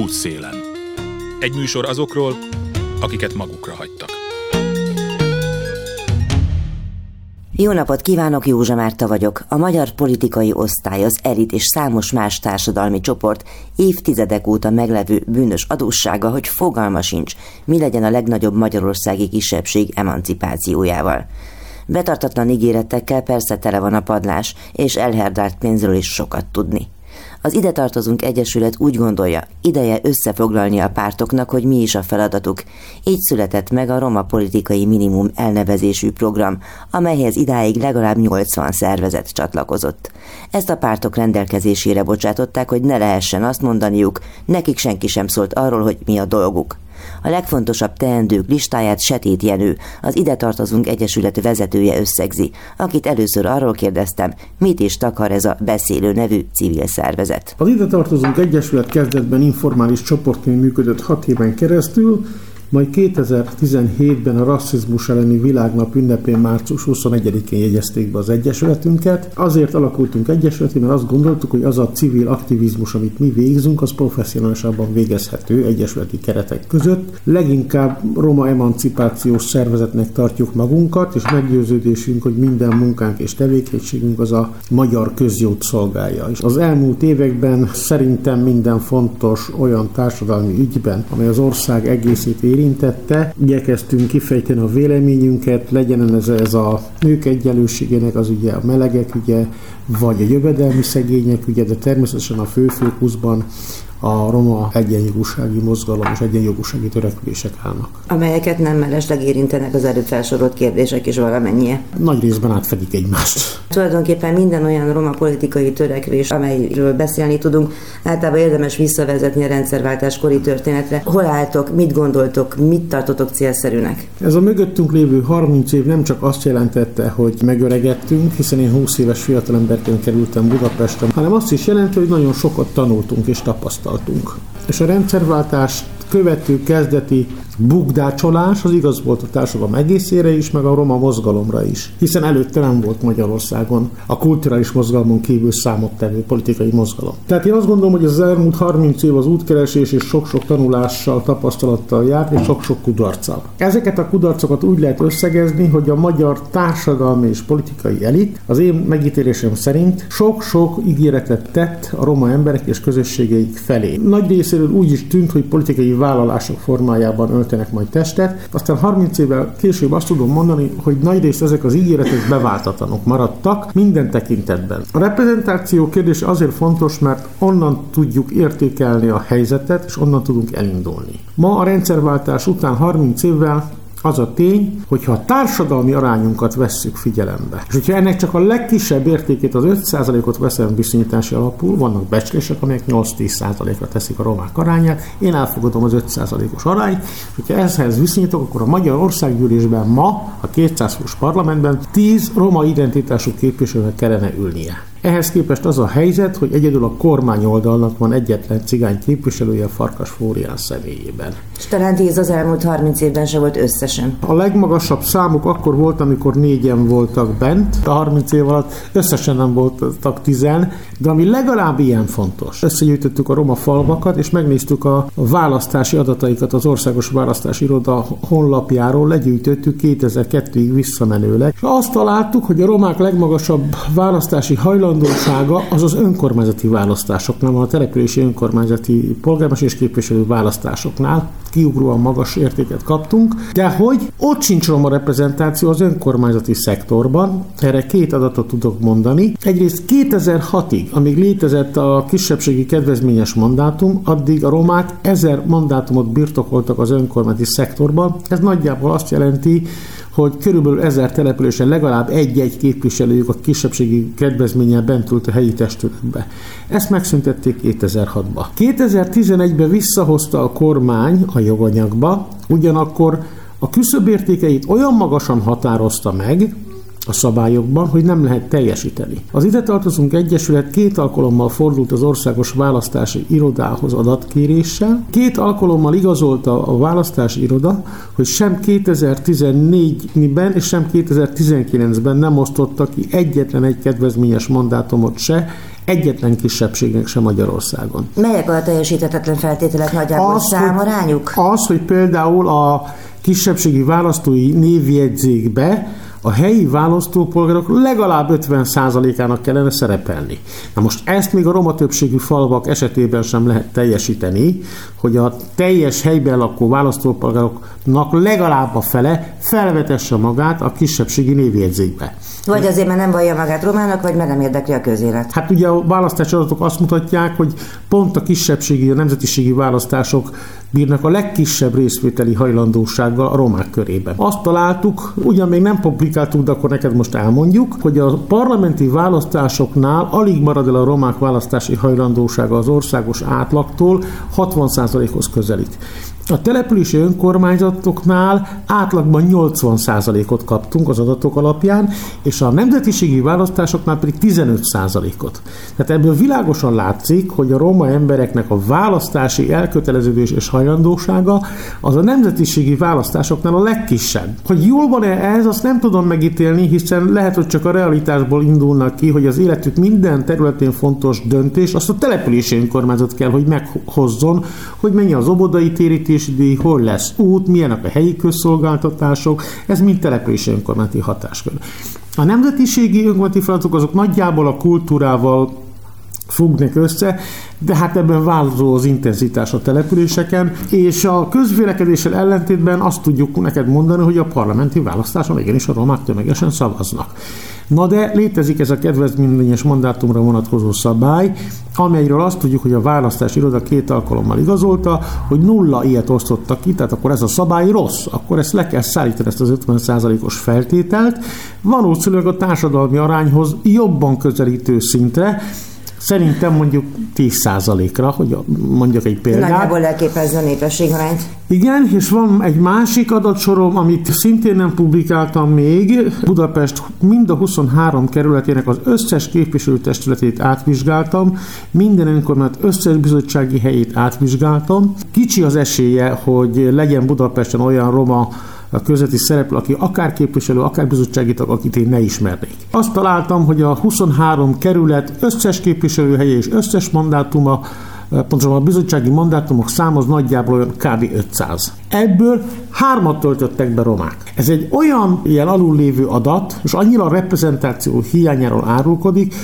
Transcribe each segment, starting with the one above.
Útszélen. Egy műsor azokról, akiket magukra hagytak. Jó napot kívánok, Józsa Márta vagyok. A magyar politikai osztály, az elit és számos más társadalmi csoport évtizedek óta meglevő bűnös adóssága, hogy fogalma sincs, mi legyen a legnagyobb magyarországi kisebbség emancipációjával. Betartatlan ígéretekkel persze tele van a padlás, és elherdált pénzről is sokat tudni. Az Ide Tartozunk Egyesület úgy gondolja, ideje összefoglalni a pártoknak, hogy mi is a feladatuk. Így született meg a Roma Politikai Minimum elnevezésű program, amelyhez idáig legalább 80 szervezet csatlakozott. Ezt a pártok rendelkezésére bocsátották, hogy ne lehessen azt mondaniuk, nekik senki sem szólt arról, hogy mi a dolguk. A legfontosabb teendők listáját Setét Jenő, az Ide Tartozunk Egyesület vezetője összegzi, akit először arról kérdeztem, mit is takar ez a Beszélő nevű civil szervezet. Az Ide Tartozunk Egyesület kezdetben informális csoportként működött hat éven keresztül, majd 2017-ben a rasszizmus elleni világnap ünnepén március 21-én jegyezték be az Egyesületünket. Azért alakultunk Egyesületé, mert azt gondoltuk, hogy az a civil aktivizmus, amit mi végzünk, az professzionálisabban végezhető Egyesületi keretek között. Leginkább roma emancipációs szervezetnek tartjuk magunkat, és meggyőződésünk, hogy minden munkánk és tevékenységünk az a magyar közjót szolgálja. És az elmúlt években szerintem minden fontos olyan társadalmi ügyben, amely az ország egészét éri, érintette. Igyekeztünk kifejteni a véleményünket, legyen ez, ez a nők egyenlőségének az ugye a melegek ügye, vagy a jövedelmi szegények ügye, de természetesen a főfókuszban a roma egyenjogúsági mozgalom és egyenjogúsági törekvések állnak. Amelyeket nem mellesleg érintenek az előbb felsorolt kérdések is valamennyie. Nagy részben átfedik egymást. Tulajdonképpen minden olyan roma politikai törekvés, amelyről beszélni tudunk, általában érdemes visszavezetni a rendszerváltás kori történetre. Hol álltok, mit gondoltok, mit tartotok célszerűnek? Ez a mögöttünk lévő 30 év nem csak azt jelentette, hogy megöregettünk, hiszen én 20 éves fiatalemberként kerültem Budapestre, hanem azt is jelenti, hogy nagyon sokat tanultunk és tapasztaltunk tapasztaltunk. És a rendszerváltást követő kezdeti bugdácsolás az igaz volt a társadalom egészére is, meg a roma mozgalomra is. Hiszen előtte nem volt Magyarországon a kulturális mozgalmon kívül számottevő politikai mozgalom. Tehát én azt gondolom, hogy az elmúlt 30 év az útkeresés és sok-sok tanulással, tapasztalattal járt, és sok-sok kudarccal. Ezeket a kudarcokat úgy lehet összegezni, hogy a magyar társadalmi és politikai elit az én megítélésem szerint sok-sok ígéretet tett a roma emberek és közösségeik felé. Nagy részéről úgy is tűnt, hogy politikai vállalások formájában öltenek majd testet. Aztán 30 évvel később azt tudom mondani, hogy nagy részt ezek az ígéretek beváltatlanok maradtak minden tekintetben. A reprezentáció kérdése azért fontos, mert onnan tudjuk értékelni a helyzetet, és onnan tudunk elindulni. Ma a rendszerváltás után 30 évvel az a tény, hogyha a társadalmi arányunkat vesszük figyelembe, és hogyha ennek csak a legkisebb értékét, az 5%-ot veszem viszonyítási alapul, vannak becslések, amelyek 8-10%-ra teszik a romák arányát, én elfogadom az 5%-os arányt, hogyha ehhez viszonyítok, akkor a Magyar Országgyűlésben ma, a 200 fős parlamentben 10 roma identitású képviselőnek kellene ülnie. Ehhez képest az a helyzet, hogy egyedül a kormány oldalnak van egyetlen cigány képviselője Farkas Flórián személyében. És talán tíz az elmúlt 30 évben se volt összesen. A legmagasabb számuk akkor volt, amikor négyen voltak bent, a 30 év alatt összesen nem voltak tizen, de ami legalább ilyen fontos. Összegyűjtöttük a roma falvakat, és megnéztük a választási adataikat az Országos Választási Iroda honlapjáról, legyűjtöttük 2002-ig visszamenőleg, és azt találtuk, hogy a romák legmagasabb választási hajlandó hajlandósága az az önkormányzati választásoknál van, a települési önkormányzati polgármester és képviselő választásoknál kiugróan magas értéket kaptunk, de hogy ott sincs roma reprezentáció az önkormányzati szektorban, erre két adatot tudok mondani. Egyrészt 2006-ig, amíg létezett a kisebbségi kedvezményes mandátum, addig a romák ezer mandátumot birtokoltak az önkormányzati szektorban. Ez nagyjából azt jelenti, hogy körülbelül ezer településen legalább egy-egy képviselőjük a kisebbségi kedvezménnyel bent ült a helyi testületbe. Ezt megszüntették 2006-ba. 2011-ben visszahozta a kormány a joganyagba, ugyanakkor a küszöbértékeit olyan magasan határozta meg, a szabályokban, hogy nem lehet teljesíteni. Az ide tartozunk egyesület két alkalommal fordult az országos választási irodához adatkéréssel. Két alkalommal igazolta a választási iroda, hogy sem 2014-ben és sem 2019-ben nem osztotta ki egyetlen egy kedvezményes mandátumot se Egyetlen kisebbségnek sem Magyarországon. Melyek a teljesíthetetlen feltételek nagyjából az, számarányuk? Hogy, az, hogy például a kisebbségi választói névjegyzékbe a helyi választópolgárok legalább 50%-ának kellene szerepelni. Na most ezt még a roma többségű falvak esetében sem lehet teljesíteni, hogy a teljes helyben lakó választópolgároknak legalább a fele felvetesse magát a kisebbségi névjegyzékbe. Vagy azért, mert nem vallja magát romának, vagy mert nem érdekli a közélet. Hát ugye a választási adatok azt mutatják, hogy pont a kisebbségi, a nemzetiségi választások bírnak a legkisebb részvételi hajlandósággal a romák körében. Azt találtuk, ugyan még nem publikáltuk, de akkor neked most elmondjuk, hogy a parlamenti választásoknál alig marad el a romák választási hajlandósága az országos átlagtól, 60%-hoz közelít. A települési önkormányzatoknál átlagban 80%-ot kaptunk az adatok alapján, és a nemzetiségi választásoknál pedig 15%-ot. Tehát ebből világosan látszik, hogy a roma embereknek a választási elköteleződés és hajlandósága az a nemzetiségi választásoknál a legkisebb. Hogy jól van-e ez, azt nem tudom megítélni, hiszen lehet, hogy csak a realitásból indulnak ki, hogy az életük minden területén fontos döntés, azt a települési önkormányzat kell, hogy meghozzon, hogy mennyi az obodai térítés, települési díj, hol lesz út, milyenek a helyi közszolgáltatások, ez mind települési önkormányzati hatáskör. A nemzetiségi önkormányzati feladatok azok nagyjából a kultúrával fognak össze, de hát ebben változó az intenzitás a településeken, és a közvélekedéssel ellentétben azt tudjuk neked mondani, hogy a parlamenti választáson igenis a romák tömegesen szavaznak. Na de létezik ez a kedvezményes mandátumra vonatkozó szabály, amelyről azt tudjuk, hogy a választási iroda két alkalommal igazolta, hogy nulla ilyet osztottak ki, tehát akkor ez a szabály rossz, akkor ezt le kell szállítani, ezt az 50%-os feltételt, valószínűleg a társadalmi arányhoz jobban közelítő szintre, Szerintem mondjuk 10%-ra, hogy mondjak egy példát. Nagyjából leképezze a népességarányt. Igen, és van egy másik adatsorom, amit szintén nem publikáltam még. Budapest mind a 23 kerületének az összes képviselőtestületét átvizsgáltam, minden önkormányzat összes bizottsági helyét átvizsgáltam. Kicsi az esélye, hogy legyen Budapesten olyan roma a közveti szereplő, aki akár képviselő, akár bizottsági tag, akit én ne ismernék. Azt találtam, hogy a 23 kerület összes képviselőhelye és összes mandátuma pontosabban a bizottsági mandátumok száma nagyjából olyan kb. 500. Ebből hármat töltöttek be romák. Ez egy olyan ilyen alul lévő adat, és annyira a reprezentáció hiányáról árulkodik,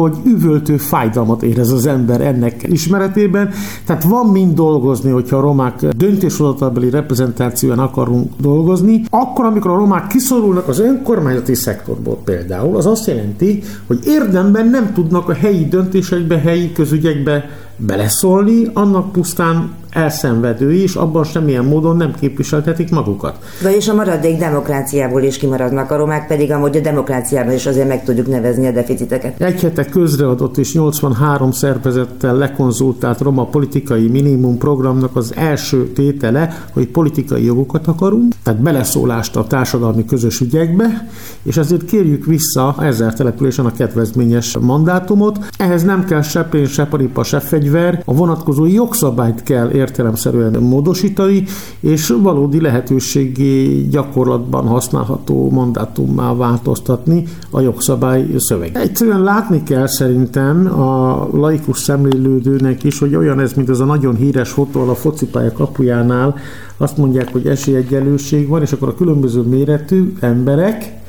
hogy üvöltő fájdalmat érez az ember ennek ismeretében. Tehát van mind dolgozni, hogyha a romák döntéshozatalbeli reprezentációan akarunk dolgozni. Akkor, amikor a romák kiszorulnak az önkormányzati szektorból például, az azt jelenti, hogy érdemben nem tudnak a helyi döntésekbe, helyi közügyekbe beleszólni, annak pusztán elszenvedői, és abban semmilyen módon nem képviseltetik magukat. Vagyis a maradék demokráciából is kimaradnak a romák, pedig amúgy a demokráciában is azért meg tudjuk nevezni a deficiteket. Egy hete közreadott és 83 szervezettel lekonzultált roma politikai minimum programnak az első tétele, hogy politikai jogokat akarunk, tehát beleszólást a társadalmi közös ügyekbe, és ezért kérjük vissza ezer településen a kedvezményes mandátumot. Ehhez nem kell se pénz, se paripa, se fegyver, a vonatkozó jogszabályt kell értelemszerűen módosítani, és valódi lehetőségi gyakorlatban használható mandátummá változtatni a jogszabály szöveg. Egyszerűen látni kell szerintem a laikus szemlélődőnek is, hogy olyan ez, mint ez a nagyon híres fotó a focipálya kapujánál, azt mondják, hogy esélyegyenlőség van, és akkor a különböző méretű emberek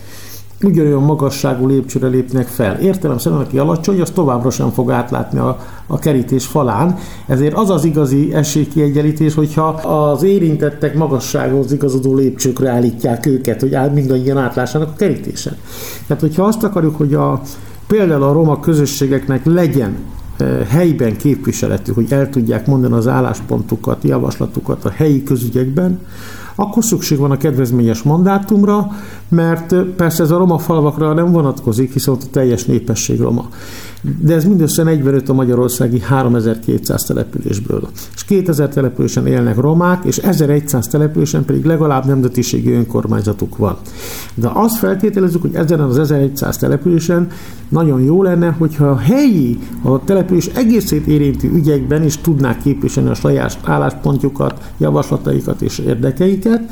ugyanolyan magasságú lépcsőre lépnek fel. Értelem szerint, aki alacsony, az továbbra sem fog átlátni a, a kerítés falán. Ezért az az igazi esélykiegyenlítés, hogyha az érintettek magassághoz igazodó lépcsőkre állítják őket, hogy mindannyian átlássanak a kerítésen. Tehát, hogyha azt akarjuk, hogy a, például a roma közösségeknek legyen eh, helyben képviseletű, hogy el tudják mondani az álláspontukat, javaslatukat a helyi közügyekben, akkor szükség van a kedvezményes mandátumra, mert persze ez a roma falvakra nem vonatkozik, hiszen ott a teljes népesség roma. De ez mindössze 45 a magyarországi 3200 településből. És 2000 településen élnek romák, és 1100 településen pedig legalább nemzetiségi önkormányzatuk van. De azt feltételezzük, hogy ezen az 1100 településen nagyon jó lenne, hogyha a helyi, a település egészét érintő ügyekben is tudnák képviselni a saját álláspontjukat, javaslataikat és érdekeiket,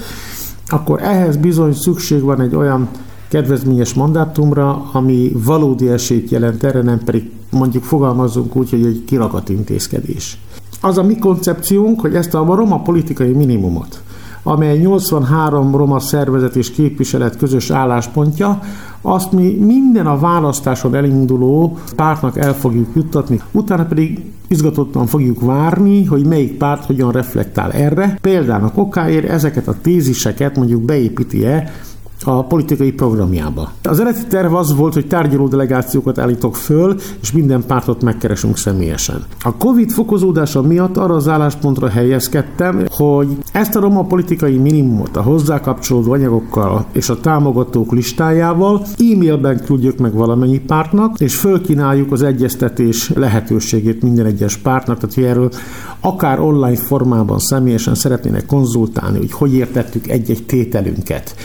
akkor ehhez bizony szükség van egy olyan kedvezményes mandátumra, ami valódi esélyt jelent erre, nem pedig mondjuk fogalmazzunk úgy, hogy egy kirakat intézkedés. Az a mi koncepciónk, hogy ezt a roma politikai minimumot, amely 83 roma szervezet és képviselet közös álláspontja, azt mi minden a választáson elinduló pártnak el fogjuk juttatni, utána pedig izgatottan fogjuk várni, hogy melyik párt hogyan reflektál erre. Például okáért ezeket a téziseket mondjuk beépíti-e a politikai programjába. Az eredeti terv az volt, hogy tárgyaló delegációkat állítok föl, és minden pártot megkeresünk személyesen. A Covid fokozódása miatt arra az álláspontra helyezkedtem, hogy ezt a roma politikai minimumot a hozzá kapcsolódó anyagokkal és a támogatók listájával e-mailben küldjük meg valamennyi pártnak, és fölkínáljuk az egyeztetés lehetőségét minden egyes pártnak, tehát hogy erről akár online formában személyesen szeretnének konzultálni, hogy hogy értettük egy-egy tételünket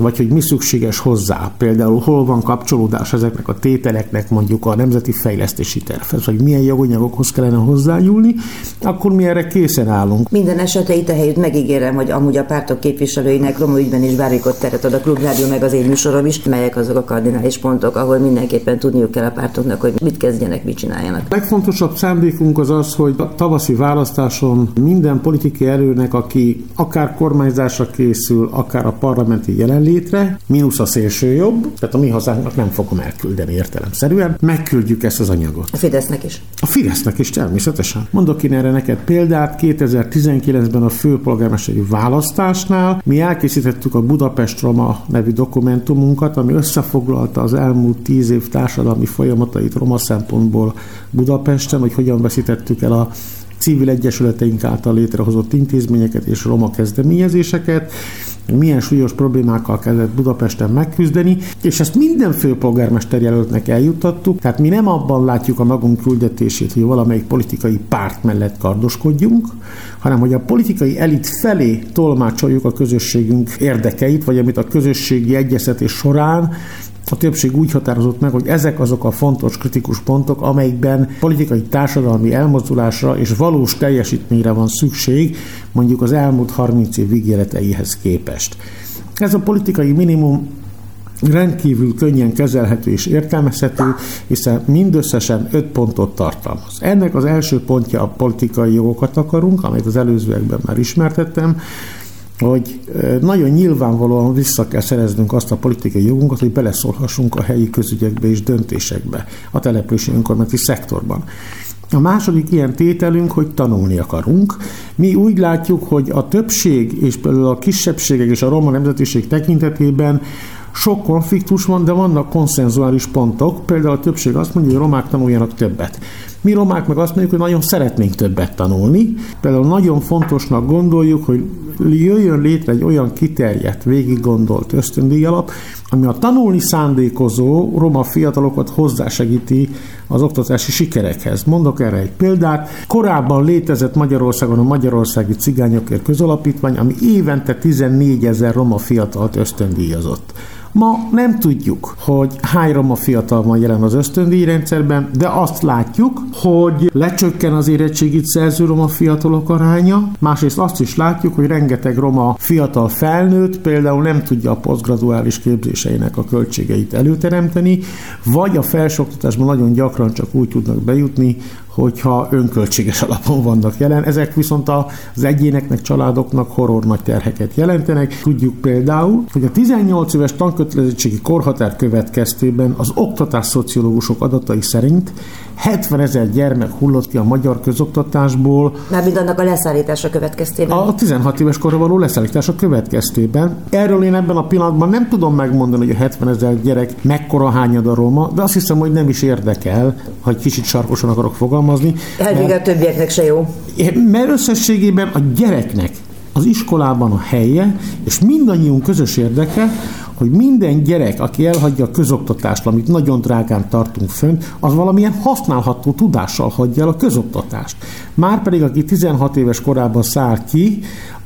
vagy hogy mi szükséges hozzá. Például hol van kapcsolódás ezeknek a tételeknek mondjuk a nemzeti fejlesztési tervhez, vagy milyen joganyagokhoz kellene hozzányúlni, akkor mi erre készen állunk. Minden esetre itt a helyütt megígérem, hogy amúgy a pártok képviselőinek Roma ügyben is bármikor teret ad a Klubrádió meg az én műsorom is, melyek azok a kardinális pontok, ahol mindenképpen tudniuk kell a pártoknak, hogy mit kezdjenek, mit csináljanak. A legfontosabb szándékunk az az, hogy a tavaszi választáson minden politikai erőnek, aki akár kormányzásra készül, akár a parlamenti jelenlét, létre, mínusz a szélső jobb, tehát a mi hazánknak nem fogom elküldeni értelemszerűen, megküldjük ezt az anyagot. A Fidesznek is. A Fidesznek is természetesen. Mondok én erre neked példát, 2019-ben a főpolgármesteri választásnál mi elkészítettük a Budapest Roma nevű dokumentumunkat, ami összefoglalta az elmúlt tíz év társadalmi folyamatait roma szempontból Budapesten, hogy hogyan veszítettük el a civil egyesületeink által létrehozott intézményeket és roma kezdeményezéseket, milyen súlyos problémákkal kellett Budapesten megküzdeni, és ezt minden főpolgármester jelöltnek eljuttattuk, tehát mi nem abban látjuk a magunk küldetését, hogy valamelyik politikai párt mellett kardoskodjunk, hanem hogy a politikai elit felé tolmácsoljuk a közösségünk érdekeit, vagy amit a közösségi egyeztetés során a többség úgy határozott meg, hogy ezek azok a fontos kritikus pontok, amelyikben politikai társadalmi elmozdulásra és valós teljesítményre van szükség, mondjuk az elmúlt 30 év ígéreteihez képest. Ez a politikai minimum rendkívül könnyen kezelhető és értelmezhető, hiszen mindösszesen öt pontot tartalmaz. Ennek az első pontja a politikai jogokat akarunk, amit az előzőekben már ismertettem, hogy nagyon nyilvánvalóan vissza kell szereznünk azt a politikai jogunkat, hogy beleszólhassunk a helyi közügyekbe és döntésekbe a települési önkormányzati szektorban. A második ilyen tételünk, hogy tanulni akarunk. Mi úgy látjuk, hogy a többség és például a kisebbségek és a roma nemzetiség tekintetében sok konfliktus van, de vannak konszenzuális pontok. Például a többség azt mondja, hogy a romák tanuljanak többet. Mi romák meg azt mondjuk, hogy nagyon szeretnénk többet tanulni. Például nagyon fontosnak gondoljuk, hogy jöjjön létre egy olyan kiterjedt, végig gondolt ösztöndíj alap, ami a tanulni szándékozó roma fiatalokat hozzásegíti az oktatási sikerekhez. Mondok erre egy példát. Korábban létezett Magyarországon a Magyarországi Cigányokért Közalapítvány, ami évente 14 ezer roma fiatalt ösztöndíjazott. Ma nem tudjuk, hogy hány roma fiatal van jelen az ösztöndíjrendszerben, de azt látjuk, hogy lecsökken az érettségit szerző roma fiatalok aránya, másrészt azt is látjuk, hogy rengeteg roma fiatal felnőtt például nem tudja a posztgraduális képzéseinek a költségeit előteremteni, vagy a felsőoktatásban nagyon gyakran csak úgy tudnak bejutni, hogyha önköltséges alapon vannak jelen. Ezek viszont az egyéneknek, családoknak horror nagy terheket jelentenek. Tudjuk például, hogy a 18 éves tankötelezettségi korhatár következtében az oktatás szociológusok adatai szerint 70 ezer gyermek hullott ki a magyar közoktatásból. Mármint annak a leszállítása következtében. A 16 éves korra való leszállítása következtében. Erről én ebben a pillanatban nem tudom megmondani, hogy a 70 ezer gyerek mekkora hányad a roma, de azt hiszem, hogy nem is érdekel, ha egy kicsit sarkosan akarok fogalmazni. Elvég a többieknek se jó. Mert összességében a gyereknek az iskolában a helye, és mindannyiunk közös érdeke, hogy minden gyerek, aki elhagyja a közoktatást, amit nagyon drágán tartunk fönn, az valamilyen használható tudással hagyja el a közoktatást. Márpedig, aki 16 éves korában száll ki,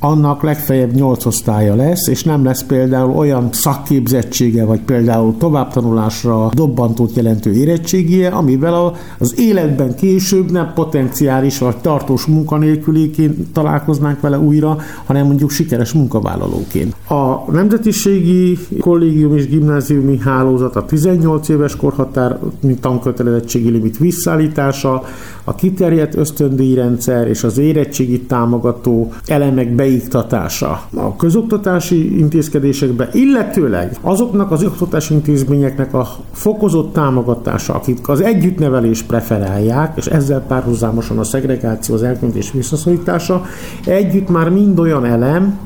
annak legfeljebb 8 osztálya lesz, és nem lesz például olyan szakképzettsége, vagy például továbbtanulásra dobbantót jelentő érettségie, amivel az életben később nem potenciális vagy tartós munkanélküliként találkoznánk vele újra, hanem mondjuk sikeres munkavállalóként. A nemzetiségi kollégium és gimnáziumi hálózat, a 18 éves korhatár, mint tankötelezettségi limit visszaállítása, a kiterjedt ösztöndíjrendszer és az érettségi támogató elemek beiktatása a közoktatási intézkedésekbe, illetőleg azoknak az oktatási intézményeknek a fokozott támogatása, akik az együttnevelés preferálják, és ezzel párhuzamosan a szegregáció, az elkülönítés visszaszorítása, együtt már mind olyan elem,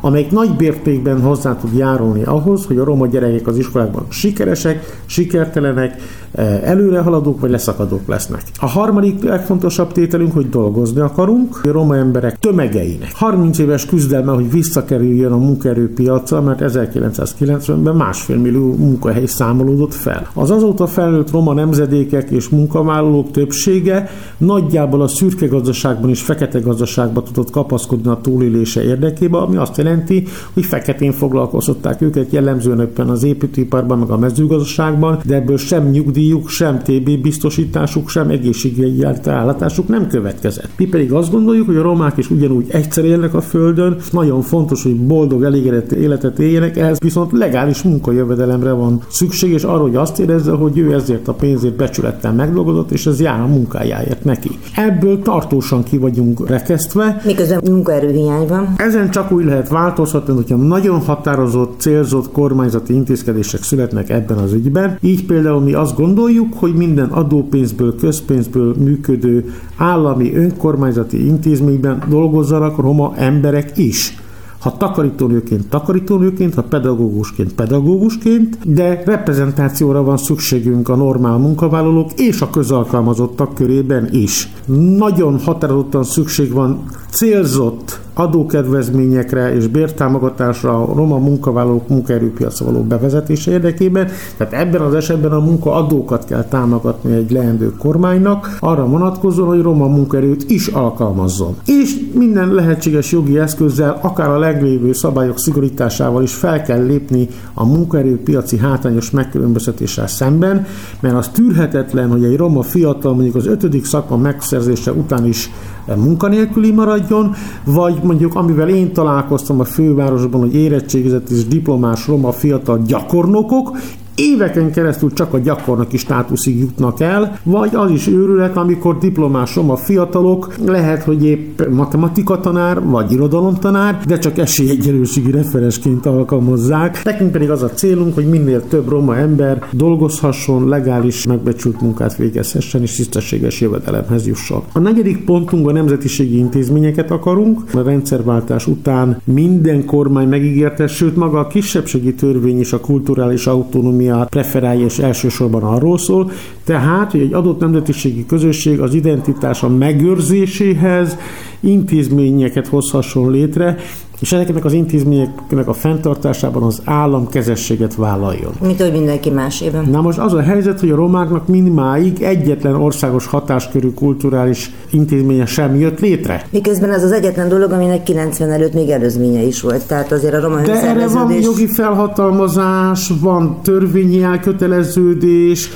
amelyik nagy bértékben hozzá tud járulni ahhoz, hogy a roma gyerekek az iskolákban sikeresek, sikertelenek, eh, előrehaladók vagy leszakadók lesznek. A harmadik legfontosabb tételünk, hogy dolgozni akarunk, a roma emberek tömegeinek. 30 éves küzdelme, hogy visszakerüljön a munkaerőpiacra, mert 1990-ben másfél millió munkahely számolódott fel. Az azóta felnőtt roma nemzedékek és munkavállalók többsége nagyjából a szürke gazdaságban és fekete gazdaságban tudott kapaszkodni a túlélése érdekében, ami azt jelenti, hogy feketén foglalkoztatták őket jellemzően éppen az építőiparban, meg a mezőgazdaságban, de ebből sem nyugdíjuk, sem TB biztosításuk, sem egészségügyi állátásuk nem következett. Mi pedig azt gondoljuk, hogy a romák is ugyanúgy egyszer élnek a földön, nagyon fontos, hogy boldog, elégedett életet éljenek, ehhez viszont legális munkajövedelemre van szükség, és arra, hogy azt érezze, hogy ő ezért a pénzét becsülettel megdolgozott, és ez jár a munkájáért neki. Ebből tartósan ki vagyunk rekesztve. Miközben munkaerőhiány van. Ezen csak úgy lehet változhatni, hogyha nagyon határozott, célzott kormányzati intézkedések születnek ebben az ügyben. Így például mi azt gondoljuk, hogy minden adópénzből, közpénzből működő állami önkormányzati intézményben dolgozzanak roma emberek is ha takarítónőként takarítónőként, ha pedagógusként pedagógusként, de reprezentációra van szükségünk a normál munkavállalók és a közalkalmazottak körében is. Nagyon határozottan szükség van célzott adókedvezményekre és bértámogatásra a roma munkavállalók munkaerőpiacra való bevezetése érdekében. Tehát ebben az esetben a munkaadókat kell támogatni egy leendő kormánynak, arra vonatkozóan, hogy roma munkaerőt is alkalmazzon. És minden lehetséges jogi eszközzel, akár a leglévő szabályok szigorításával is fel kell lépni a munkaerőpiaci hátrányos megkülönböztetéssel szemben, mert az tűrhetetlen, hogy egy roma fiatal mondjuk az ötödik szakma megszerzése után is munkanélküli maradjon, vagy mondjuk amivel én találkoztam a fővárosban, hogy érettségizett és diplomás roma fiatal gyakornokok, éveken keresztül csak a gyakornoki státuszig jutnak el, vagy az is őrület, amikor diplomásom a fiatalok, lehet, hogy épp matematika tanár, vagy irodalomtanár, de csak esélyegyelőségi referensként alkalmazzák. Nekünk pedig az a célunk, hogy minél több roma ember dolgozhasson, legális, megbecsült munkát végezhessen, és tisztességes jövedelemhez jusson. A negyedik pontunk a nemzetiségi intézményeket akarunk. A rendszerváltás után minden kormány megígérte, sőt maga a kisebbségi törvény is a kulturális autonómia miatt preferálja, és elsősorban arról szól, tehát, hogy egy adott nemzetiségi közösség az identitása megőrzéséhez intézményeket hozhasson létre, és ezeknek az intézményeknek a fenntartásában az állam kezességet vállaljon. Mint hogy mindenki másében. Na most az a helyzet, hogy a romáknak mindmáig egyetlen országos hatáskörű kulturális intézménye sem jött létre. Miközben ez az egyetlen dolog, aminek 90 előtt még előzménye is volt. Tehát azért a roma De erre van jogi felhatalmazás, van törvényi elköteleződés,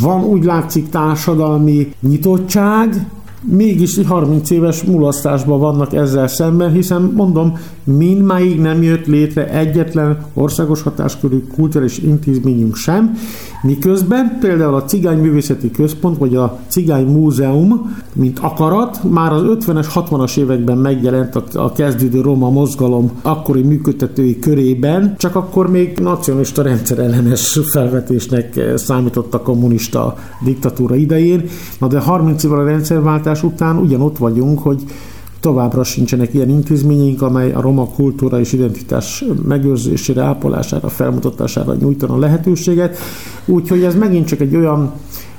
van úgy látszik társadalmi nyitottság, mégis 30 éves mulasztásban vannak ezzel szemben, hiszen mondom, mindmáig nem jött létre egyetlen országos hatáskörű kulturális intézményünk sem, miközben például a Cigány Művészeti Központ vagy a Cigány Múzeum, mint akarat, már az 50-es, 60-as években megjelent a, kezdődő roma mozgalom akkori működtetői körében, csak akkor még nacionalista rendszerellenes felvetésnek számított a kommunista diktatúra idején. Na de 30 évvel a rendszerváltás után ugyanott vagyunk, hogy továbbra sincsenek ilyen intézményeink, amely a roma kultúra és identitás megőrzésére, ápolására, felmutatására nyújtana lehetőséget. Úgyhogy ez megint csak egy olyan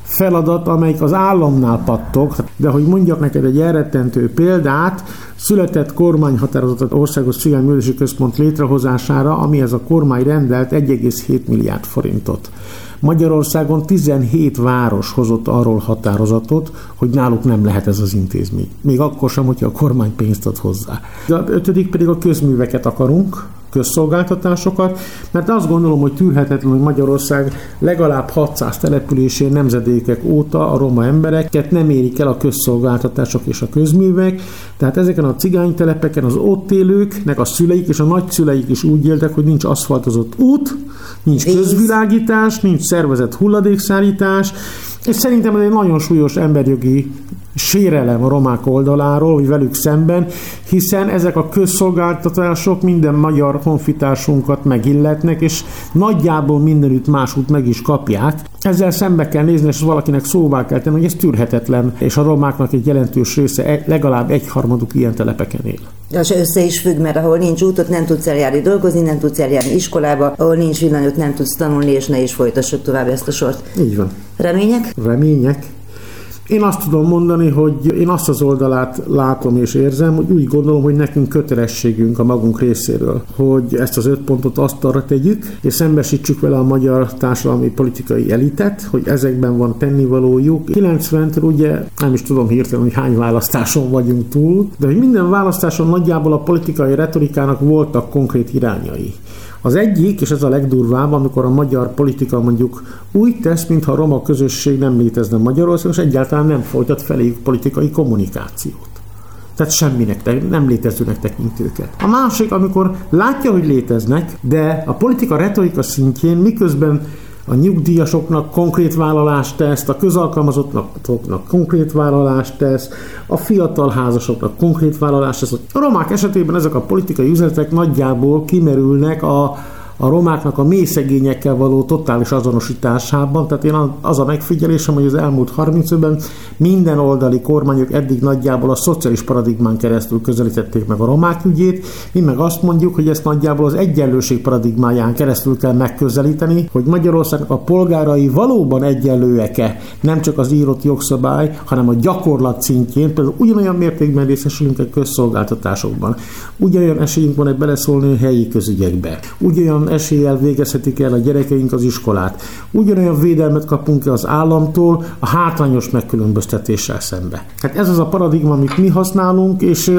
feladat, amelyik az államnál pattog, de hogy mondjak neked egy elrettentő példát, született kormányhatározat országos cigányművelési központ létrehozására, amihez a kormány rendelt 1,7 milliárd forintot. Magyarországon 17 város hozott arról határozatot, hogy náluk nem lehet ez az intézmény. Még akkor sem, hogyha a kormány pénzt ad hozzá. A ötödik pedig a közműveket akarunk, közszolgáltatásokat, mert azt gondolom, hogy tűrhetetlen, hogy Magyarország legalább 600 településén nemzedékek óta a roma embereket nem érik el a közszolgáltatások és a közművek, Tehát ezeken a cigánytelepeken az ott élőknek a szüleik és a nagyszüleik is úgy éltek, hogy nincs aszfaltozott út, nincs közvilágítás, nincs szervezett hulladékszállítás, és szerintem ez egy nagyon súlyos emberjogi sérelem a romák oldaláról, hogy velük szemben, hiszen ezek a közszolgáltatások minden magyar honfitársunkat megilletnek, és nagyjából mindenütt másút meg is kapják. Ezzel szembe kell nézni, és valakinek szóvá kell tenni, hogy ez tűrhetetlen, és a romáknak egy jelentős része e- legalább egyharmaduk ilyen telepeken él. És össze is függ, mert ahol nincs útot, nem tudsz eljárni dolgozni, nem tudsz eljárni iskolába, ahol nincs villanyot, nem tudsz tanulni, és ne is folytassuk tovább ezt a sort. Így van. Remények? Remények. Én azt tudom mondani, hogy én azt az oldalát látom és érzem, hogy úgy gondolom, hogy nekünk kötelességünk a magunk részéről, hogy ezt az öt pontot azt arra tegyük, és szembesítsük vele a magyar társadalmi politikai elitet, hogy ezekben van tennivalójuk. 90-től ugye nem is tudom hirtelen, hogy hány választáson vagyunk túl, de hogy minden választáson nagyjából a politikai retorikának voltak konkrét irányai. Az egyik, és ez a legdurvább, amikor a magyar politika mondjuk úgy tesz, mintha a roma közösség nem létezne Magyarországon, és egyáltalán nem folytat feléjük politikai kommunikációt. Tehát semminek, nem létezőnek tekint őket. A másik, amikor látja, hogy léteznek, de a politika retorika szintjén miközben a nyugdíjasoknak konkrét vállalást tesz, a közalkalmazottnak konkrét vállalást tesz, a fiatal házasoknak konkrét vállalást tesz. A romák esetében ezek a politikai üzletek nagyjából kimerülnek a a romáknak a mély szegényekkel való totális azonosításában. Tehát én az a megfigyelésem, hogy az elmúlt 30 évben minden oldali kormányok eddig nagyjából a szociális paradigmán keresztül közelítették meg a romák ügyét, mi meg azt mondjuk, hogy ezt nagyjából az egyenlőség paradigmáján keresztül kell megközelíteni, hogy Magyarországnak a polgárai valóban egyenlőek-e, nem csak az írott jogszabály, hanem a gyakorlat szintjén, például ugyanolyan mértékben részesülünk a közszolgáltatásokban, ugyanolyan esélyünk van egy beleszólni a helyi közügyekbe, ugyanolyan eséllyel végezhetik el a gyerekeink az iskolát. Ugyanolyan védelmet kapunk az államtól a hátrányos megkülönböztetéssel szembe. Hát ez az a paradigma, amit mi használunk, és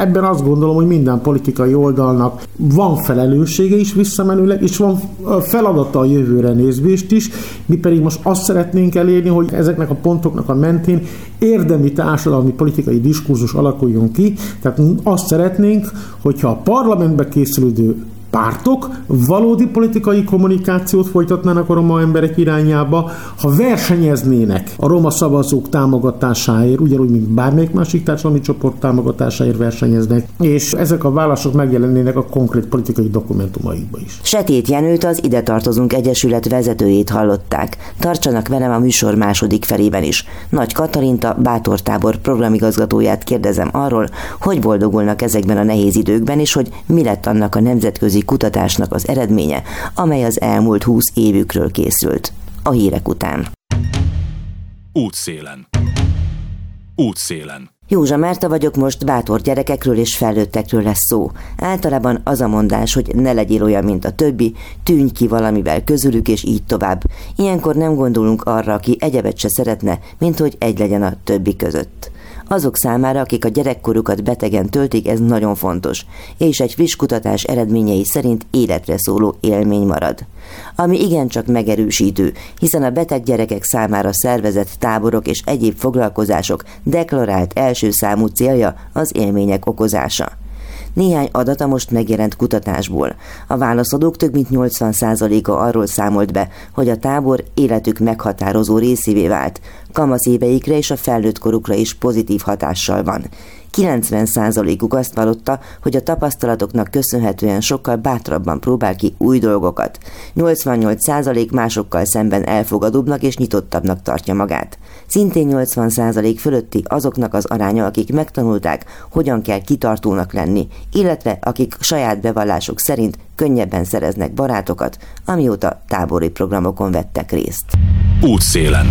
ebben azt gondolom, hogy minden politikai oldalnak van felelőssége is visszamenőleg, és van feladata a jövőre nézvést is. Mi pedig most azt szeretnénk elérni, hogy ezeknek a pontoknak a mentén érdemi társadalmi politikai diskurzus alakuljon ki. Tehát azt szeretnénk, hogyha a parlamentbe készülő pártok valódi politikai kommunikációt folytatnának a roma emberek irányába, ha versenyeznének a roma szavazók támogatásáért, ugyanúgy, mint bármelyik másik társadalmi csoport támogatásáért versenyeznek, és ezek a válaszok megjelennének a konkrét politikai dokumentumaikba is. Setét Jenőt az Ide Tartozunk Egyesület vezetőjét hallották. Tartsanak velem a műsor második felében is. Nagy Katalinta Bátortábor programigazgatóját kérdezem arról, hogy boldogulnak ezekben a nehéz időkben, és hogy mi lett annak a nemzetközi nemzetközi kutatásnak az eredménye, amely az elmúlt húsz évükről készült. A hírek után. Útszélen. Útszélen. Józsa Márta vagyok, most bátor gyerekekről és felnőttekről lesz szó. Általában az a mondás, hogy ne legyél olyan, mint a többi, tűnj ki valamivel közülük, és így tovább. Ilyenkor nem gondolunk arra, aki egyebet se szeretne, mint hogy egy legyen a többi között. Azok számára, akik a gyerekkorukat betegen töltik, ez nagyon fontos, és egy friss kutatás eredményei szerint életre szóló élmény marad. Ami igencsak megerősítő, hiszen a beteg gyerekek számára szervezett táborok és egyéb foglalkozások deklarált első számú célja az élmények okozása. Néhány adat a most megjelent kutatásból. A válaszadók több mint 80%-a arról számolt be, hogy a tábor életük meghatározó részévé vált, kamasz éveikre és a felnőtt korukra is pozitív hatással van. 90%-uk azt vallotta, hogy a tapasztalatoknak köszönhetően sokkal bátrabban próbál ki új dolgokat. 88% másokkal szemben elfogadóbbnak és nyitottabbnak tartja magát. Szintén 80% fölötti azoknak az aránya, akik megtanulták, hogyan kell kitartónak lenni, illetve akik saját bevallások szerint könnyebben szereznek barátokat, amióta tábori programokon vettek részt. Útszélen.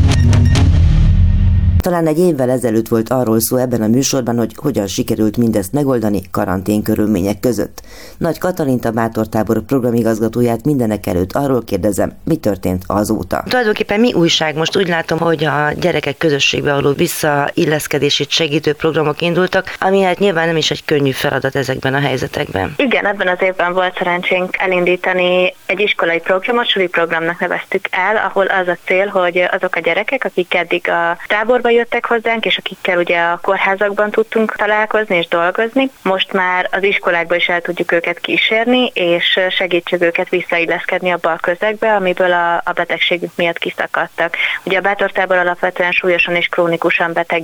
Talán egy évvel ezelőtt volt arról szó ebben a műsorban, hogy hogyan sikerült mindezt megoldani karantén körülmények között. Nagy Katalinta Bátortábor programigazgatóját mindenek előtt arról kérdezem, mi történt azóta. Tulajdonképpen mi újság? Most úgy látom, hogy a gyerekek közösségbe való visszailleszkedését segítő programok indultak, ami hát nyilván nem is egy könnyű feladat ezekben a helyzetekben. Igen, ebben az évben volt szerencsénk elindítani egy iskolai programot, suli programnak neveztük el, ahol az a cél, hogy azok a gyerekek, akik eddig a táborba táborba jöttek hozzánk, és akikkel ugye a kórházakban tudtunk találkozni és dolgozni. Most már az iskolákba is el tudjuk őket kísérni, és segítsük őket visszailleszkedni abba a közegbe, amiből a, a betegségük miatt kiszakadtak. Ugye a bátortábor alapvetően súlyosan és krónikusan beteg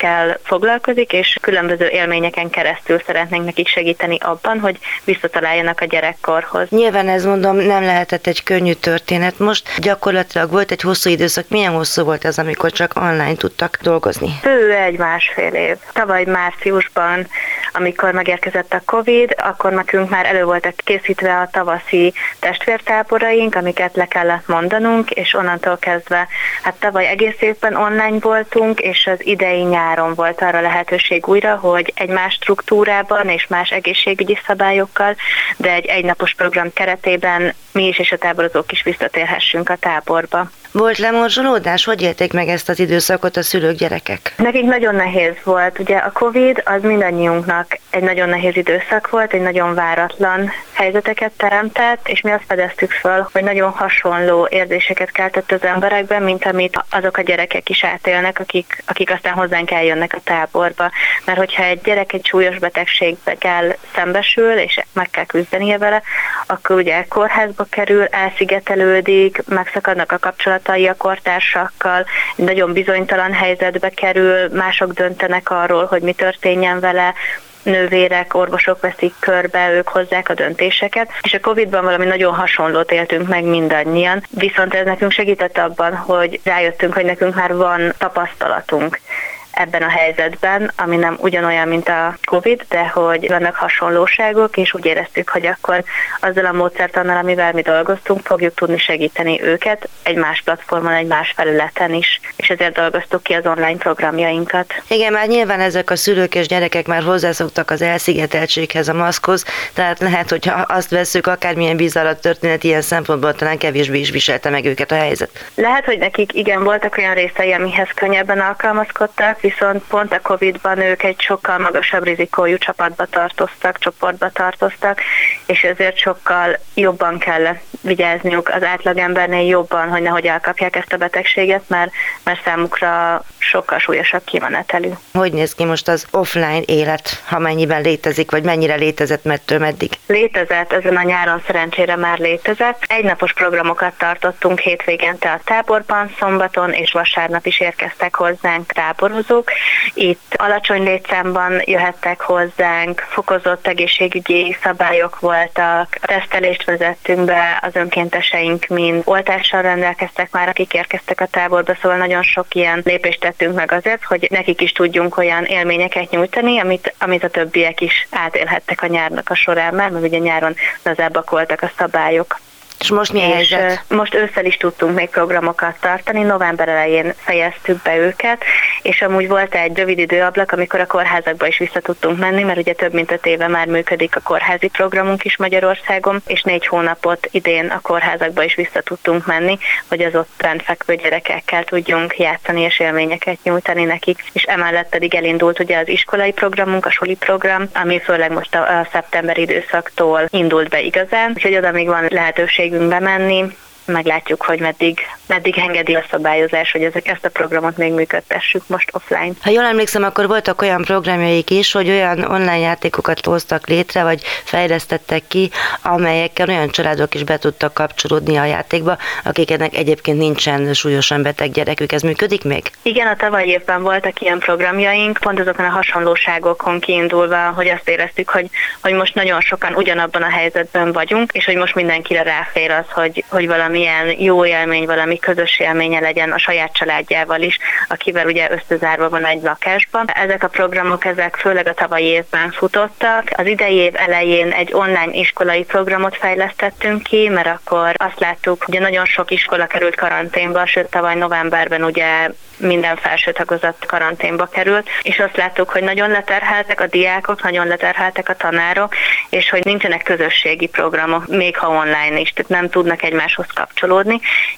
gyerekekkel foglalkozik, és különböző élményeken keresztül szeretnénk nekik segíteni abban, hogy visszataláljanak a gyerekkorhoz. Nyilván ez mondom nem lehetett egy könnyű történet. Most gyakorlatilag volt egy hosszú időszak. Milyen hosszú volt ez, amikor csak online tudtak dolgozni? Fő egy másfél év. Tavaly márciusban, amikor megérkezett a Covid, akkor nekünk már elő voltak készítve a tavaszi testvértáboraink, amiket le kellett mondanunk, és onnantól kezdve, hát tavaly egész évben online voltunk, és az idei nyáron volt arra lehetőség újra, hogy egy más struktúrában és más egészségügyi szabályokkal, de egy egynapos program keretében mi is és a táborozók is visszatérhessünk a táborba. Volt lemorzsolódás? Hogy élték meg ezt az időszakot a szülők, gyerekek? Nekik nagyon nehéz volt. Ugye a Covid az mindannyiunknak egy nagyon nehéz időszak volt, egy nagyon váratlan helyzeteket teremtett, és mi azt fedeztük föl, hogy nagyon hasonló érzéseket keltett az emberekben, mint amit azok a gyerekek is átélnek, akik, akik aztán hozzánk eljönnek a táborba. Mert hogyha egy gyerek egy súlyos betegségbe kell szembesül, és meg kell küzdenie vele, akkor ugye kórházba kerül, elszigetelődik, megszakadnak a kapcsolatai a kortársakkal, egy nagyon bizonytalan helyzetbe kerül, mások döntenek arról, hogy mi történjen vele, nővérek, orvosok veszik körbe, ők hozzák a döntéseket, és a Covid-ban valami nagyon hasonlót éltünk meg mindannyian, viszont ez nekünk segített abban, hogy rájöttünk, hogy nekünk már van tapasztalatunk ebben a helyzetben, ami nem ugyanolyan, mint a COVID, de hogy vannak hasonlóságok, és úgy éreztük, hogy akkor azzal a módszertannal, amivel mi dolgoztunk, fogjuk tudni segíteni őket egy más platformon, egy más felületen is, és ezért dolgoztuk ki az online programjainkat. Igen, már nyilván ezek a szülők és gyerekek már hozzászoktak az elszigeteltséghez, a maszkhoz, tehát lehet, hogyha azt veszük, akármilyen bizarrat történet ilyen szempontból talán kevésbé is viselte meg őket a helyzet. Lehet, hogy nekik igen, voltak olyan részei, amihez könnyebben alkalmazkodtak, viszont pont a Covid-ban ők egy sokkal magasabb rizikójú csapatba tartoztak, csoportba tartoztak, és ezért sokkal jobban kell vigyázniuk az átlagembernél jobban, hogy nehogy elkapják ezt a betegséget, mert, mert számukra sokkal súlyosabb kimenetelű. Hogy néz ki most az offline élet, ha mennyiben létezik, vagy mennyire létezett, mettől meddig? Létezett, ezen a nyáron szerencsére már létezett. Egynapos programokat tartottunk hétvégente a táborban, szombaton és vasárnap is érkeztek hozzánk táborozók. Itt alacsony létszámban jöhettek hozzánk, fokozott egészségügyi szabályok voltak, tesztelést vezettünk be, az önkénteseink mind oltással rendelkeztek már, akik érkeztek a táborba, szóval nagyon sok ilyen lépést tettünk meg azért, hogy nekik is tudjunk olyan élményeket nyújtani, amit, amit a többiek is átélhettek a nyárnak a során már, mert ugye nyáron lazábbak voltak a szabályok. És most milyen és helyzet? Most ősszel is tudtunk még programokat tartani, november elején fejeztük be őket, és amúgy volt egy rövid időablak, amikor a kórházakba is vissza tudtunk menni, mert ugye több mint öt éve már működik a kórházi programunk is Magyarországon, és négy hónapot idén a kórházakba is vissza tudtunk menni, hogy az ott rendfekvő gyerekekkel tudjunk játszani és élményeket nyújtani nekik, és emellett pedig elindult ugye az iskolai programunk, a suli program, ami főleg most a, a szeptember időszaktól indult be igazán, úgyhogy oda még van lehetőségünk bemenni, meglátjuk, hogy meddig, meddig engedi a szabályozás, hogy ezek, ezt a programot még működtessük most offline. Ha jól emlékszem, akkor voltak olyan programjaik is, hogy olyan online játékokat hoztak létre, vagy fejlesztettek ki, amelyekkel olyan családok is be tudtak kapcsolódni a játékba, akiknek egyébként nincsen súlyosan beteg gyerekük. Ez működik még? Igen, a tavaly évben voltak ilyen programjaink, pont azokon a hasonlóságokon kiindulva, hogy azt éreztük, hogy, hogy most nagyon sokan ugyanabban a helyzetben vagyunk, és hogy most mindenkire ráfér az, hogy, hogy valami valamilyen jó élmény, valami közös élménye legyen a saját családjával is, akivel ugye összezárva van egy lakásban. Ezek a programok, ezek főleg a tavalyi évben futottak. Az idei év elején egy online iskolai programot fejlesztettünk ki, mert akkor azt láttuk, hogy nagyon sok iskola került karanténba, sőt tavaly novemberben ugye minden felső tagozat karanténba került, és azt láttuk, hogy nagyon leterheltek a diákok, nagyon leterheltek a tanárok, és hogy nincsenek közösségi programok, még ha online is, tehát nem tudnak egymáshoz kapcsolódni,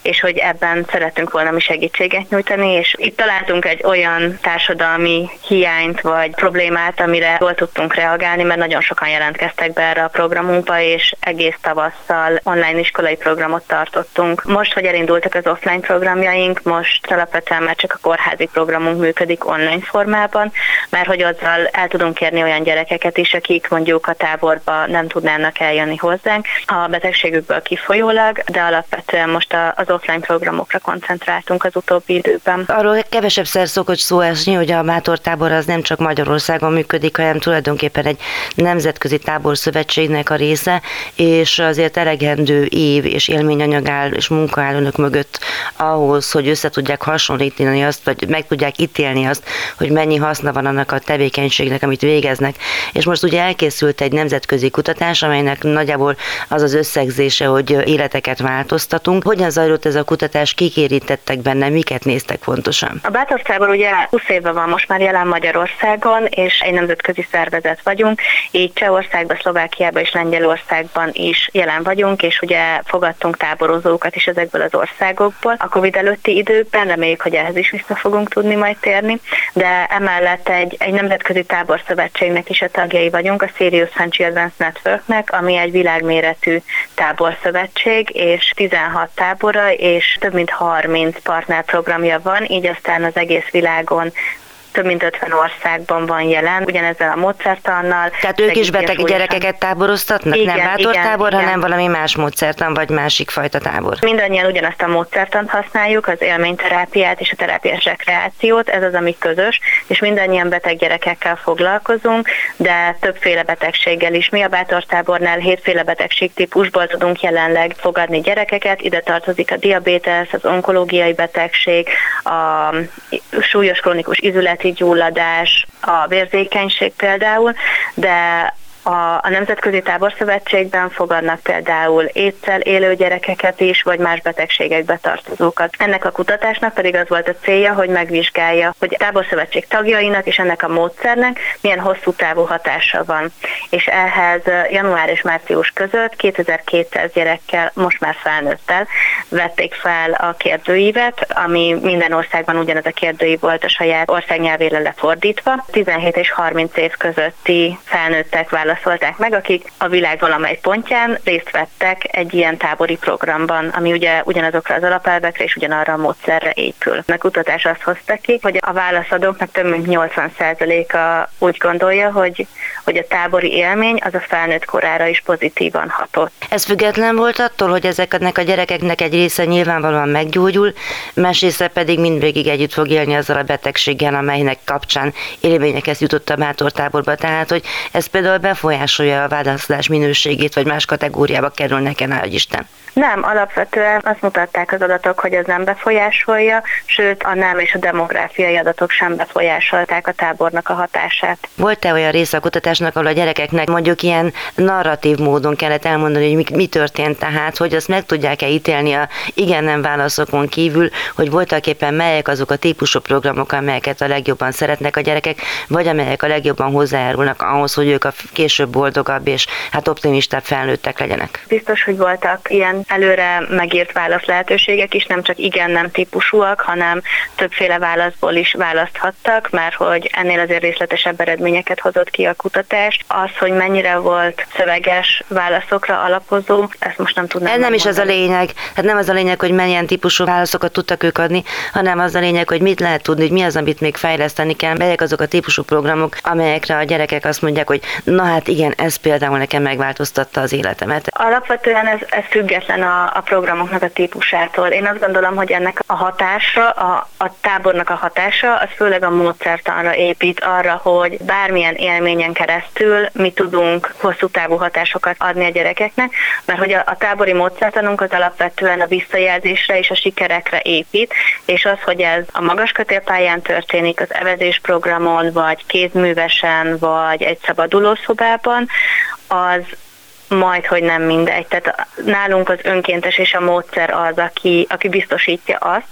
és hogy ebben szeretünk volna mi segítséget nyújtani, és itt találtunk egy olyan társadalmi hiányt vagy problémát, amire jól tudtunk reagálni, mert nagyon sokan jelentkeztek be erre a programunkba, és egész tavasszal online iskolai programot tartottunk. Most, hogy elindultak az offline programjaink, most alapvetően már csak a kórházi programunk működik online formában, mert hogy azzal el tudunk kérni olyan gyerekeket is, akik mondjuk a táborba nem tudnának eljönni hozzánk a betegségükből kifolyólag, de alapvetően most az offline programokra koncentráltunk az utóbbi időben. Arról kevesebb szer szokott szó esni, hogy a Bátor tábor az nem csak Magyarországon működik, hanem tulajdonképpen egy nemzetközi táborszövetségnek a része, és azért elegendő év és élményanyag áll és munka áll önök mögött ahhoz, hogy össze tudják hasonlítani azt, vagy meg tudják ítélni azt, hogy mennyi haszna van annak a tevékenységnek, amit végeznek. És most ugye elkészült egy nemzetközi kutatás, amelynek nagyjából az az összegzése, hogy életeket változtatunk. Hogyan zajlott ez a kutatás, kik érintettek benne, miket néztek fontosan? A Bátortábor ugye 20 éve van most már jelen Magyarországon, és egy nemzetközi szervezet vagyunk, így Csehországban, Szlovákiában és Lengyelországban is jelen vagyunk, és ugye fogadtunk táborozókat is ezekből az országokból. A Covid előtti időben reméljük, hogy ehhez is vissza fogunk tudni majd térni, de emellett egy, egy nemzetközi táborszövetségnek is a tagjai vagyunk, a Sirius Sun Children's Networknek, ami egy világméretű táborszövetség, és 16 tábora, és több mint 30 partnerprogramja van, így aztán az egész világon több mint 50 országban van jelen, ugyanezzel a módszertannal. Tehát ők is beteg gyerekeket táboroztatnak? Igen, nem bátor igen, tábor, igen. hanem valami más módszertan, vagy másik fajta tábor? Mindannyian ugyanazt a módszertant használjuk, az élményterápiát és a terápiás rekreációt, ez az, ami közös, és mindannyian beteg gyerekekkel foglalkozunk, de többféle betegséggel is. Mi a bátortábornál hétféle betegségtípusból tudunk jelenleg fogadni gyerekeket, ide tartozik a diabétesz, az onkológiai betegség, a súlyos krónikus izület szervezeti gyulladás, a vérzékenység például, de a, a Nemzetközi Táborszövetségben fogadnak például étszel élő gyerekeket is, vagy más betegségekbe tartozókat. Ennek a kutatásnak pedig az volt a célja, hogy megvizsgálja, hogy a Táborszövetség tagjainak és ennek a módszernek milyen hosszú távú hatása van. És ehhez január és március között 2200 gyerekkel, most már felnőttel vették fel a kérdőívet, ami minden országban ugyanez a kérdőív volt a saját országnyelvére lefordítva. 17 és 30 év közötti felnőttek választottak válaszolták meg, akik a világ valamely pontján részt vettek egy ilyen tábori programban, ami ugye ugyanazokra az alapelvekre és ugyanarra a módszerre épül. A kutatás azt hozta ki, hogy a válaszadóknak több mint 80%-a úgy gondolja, hogy, hogy a tábori élmény az a felnőtt korára is pozitívan hatott. Ez független volt attól, hogy ezeknek a gyerekeknek egy része nyilvánvalóan meggyógyul, más része pedig mindvégig együtt fog élni azzal a betegséggel, amelynek kapcsán élményekhez jutott a bátortáborba. Tehát, hogy ez például befolyásolja a választás minőségét, vagy más kategóriába kerülnek-e, nagy Isten? Nem, alapvetően azt mutatták az adatok, hogy ez nem befolyásolja, sőt a nem és a demográfiai adatok sem befolyásolták a tábornak a hatását. Volt-e olyan része a kutatásnak, ahol a gyerekeknek mondjuk ilyen narratív módon kellett elmondani, hogy mi, mi történt tehát, hogy azt meg tudják-e ítélni a igen-nem válaszokon kívül, hogy voltak éppen melyek azok a típusú programok, amelyeket a legjobban szeretnek a gyerekek, vagy amelyek a legjobban hozzájárulnak ahhoz, hogy ők a később boldogabb és hát optimistább felnőttek legyenek. Biztos, hogy voltak ilyen előre megírt válasz lehetőségek is, nem csak igen-nem típusúak, hanem többféle válaszból is választhattak, mert hogy ennél azért részletesebb eredményeket hozott ki a kutatás. Az, hogy mennyire volt szöveges válaszokra alapozó, ezt most nem tudnám. Ez nem is az a lényeg. Hát nem az a lényeg, hogy milyen típusú válaszokat tudtak ők adni, hanem az a lényeg, hogy mit lehet tudni, hogy mi az, amit még fejleszteni kell, melyek azok a típusú programok, amelyekre a gyerekek azt mondják, hogy na hát igen, ez például nekem megváltoztatta az életemet. Alapvetően ez, ez független független a, a programoknak a típusától. Én azt gondolom, hogy ennek a hatása, a, a tábornak a hatása, az főleg a módszertanra épít arra, hogy bármilyen élményen keresztül mi tudunk hosszú távú hatásokat adni a gyerekeknek, mert hogy a, a tábori módszertanunk az alapvetően a visszajelzésre és a sikerekre épít, és az, hogy ez a magas kötélpályán történik, az evezésprogramon, vagy kézművesen, vagy egy szabadulószobában, az majd, hogy nem mindegy. Tehát nálunk az önkéntes és a módszer az, aki, aki biztosítja azt,